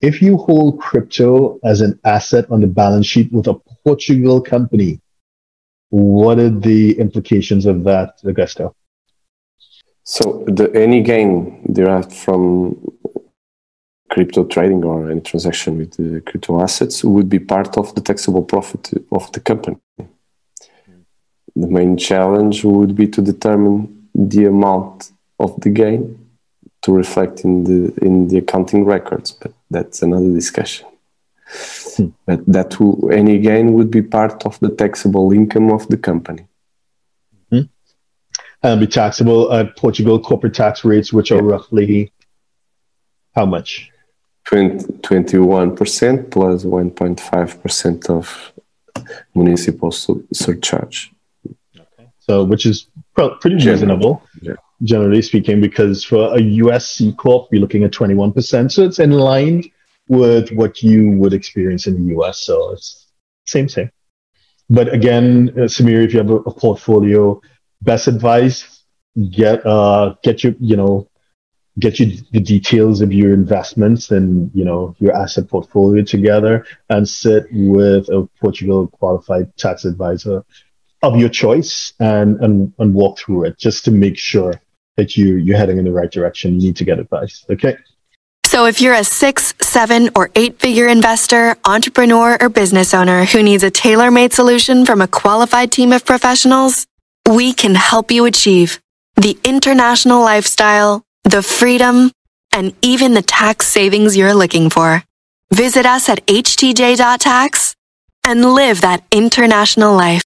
if you hold crypto as an asset on the balance sheet with a Portugal company, what are the implications of that, Augusto? So the any gain derived from crypto trading or any transaction with the crypto assets would be part of the taxable profit of the company. The main challenge would be to determine the amount of the gain to reflect in the in the accounting records, but that's another discussion. Hmm. But that will, any gain would be part of the taxable income of the company. Mm-hmm. And be taxable at Portugal corporate tax rates, which are yeah. roughly how much? 21% plus 1.5% of municipal surcharge. Okay. So, which is pretty reasonable, yeah. Generally speaking, because for a US C Corp, you're looking at 21%. So it's in line with what you would experience in the US. So it's same, same. But again, uh, Samir, if you have a, a portfolio, best advice, get, uh, get your, you know, get you the details of your investments and you know your asset portfolio together and sit with a Portugal qualified tax advisor of your choice and and, and walk through it just to make sure that you you're heading in the right direction. You need to get advice. Okay. So if you're a six, seven, or eight figure investor, entrepreneur, or business owner who needs a tailor made solution from a qualified team of professionals, we can help you achieve the international lifestyle the freedom, and even the tax savings you're looking for. Visit us at htj.tax and live that international life.